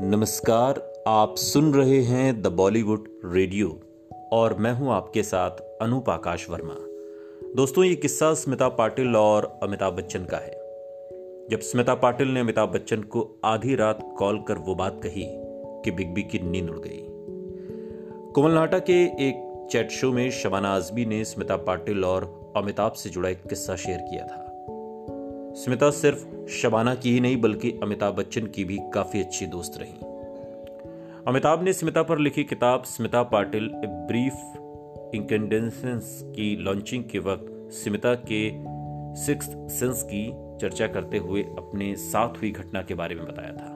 नमस्कार, आप सुन रहे हैं द बॉलीवुड रेडियो और मैं हूँ आपके साथ अनूप आकाश वर्मा। दोस्तों, ये किस्सा स्मिता पाटिल और अमिताभ बच्चन का है। जब स्मिता पाटिल ने अमिताभ बच्चन को आधी रात कॉल कर वो बात कही कि बिग बी की नींद उड़ गई। कोमल नाटा के एक चैट शो में शबाना आजमी ने स्मिता पाटिल और अमिताभ से जुड़ा एक किस्सा शेयर किया था। स्मिता सिर्फ़ शबाना की ही नहीं, बल्कि अमिताभ बच्चन की भी काफ़ी अच्छी दोस्त रही। अमिताभ ने स्मिता पर लिखी किताब Smita Patil, a brief incandescence की लॉन्चिंग के वक्त स्मिता के सिक्स सेंस की चर्चा करते हुए अपने साथ हुई घटना के बारे में बताया था।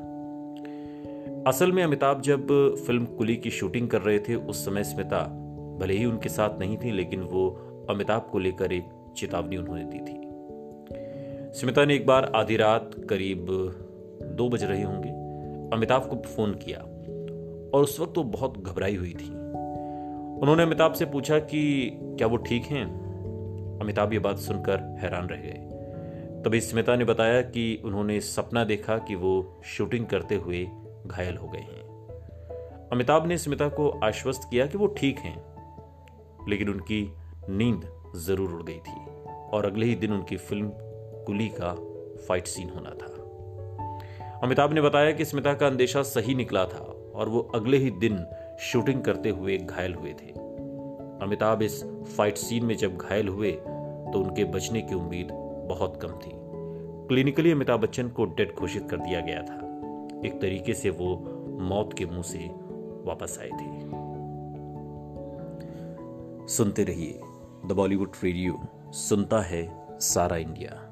असल में अमिताभ जब फ़िल्म कुली की शूटिंग कर रहे थे, उस समय स्मिता भले ही उनके साथ नहीं थी, लेकिन वो अमिताभ को लेकर एक चेतावनी उन्होंने दी थी। स्मिता ने एक बार आधी रात करीब दो बज रहे होंगे, अमिताभ को फ़ोन किया और उस वक्त वो बहुत घबराई हुई थी। उन्होंने अमिताभ से पूछा कि क्या वो ठीक हैं? अमिताभ ये बात सुनकर हैरान रह गए। तभी स्मिता ने बताया कि उन्होंने सपना देखा कि वो शूटिंग करते हुए घायल हो गए हैं। अमिताभ ने स्मिता को आश्वस्त किया कि वो ठीक हैं, लेकिन उनकी नींद ज़रूर उड़ गई थी और अगले ही दिन उनकी फ़िल्म कुली का फाइट सीन होना था। अमिताभ ने बताया कि स्मिता का अंदेशा सही निकला था और वो अगले ही दिन शूटिंग करते हुए घायल हुए थे। अमिताभ इस फाइट सीन में जब घायल हुए तो उनके बचने की उम्मीद बहुत कम थी। क्लिनिकली अमिताभ बच्चन को डेड घोषित कर दिया गया था। एक तरीके से वो मौत के मुँह से वापस आए थे। सुनते रहिए द बॉलीवुड रेडियो सुनता है सारा इंडिया।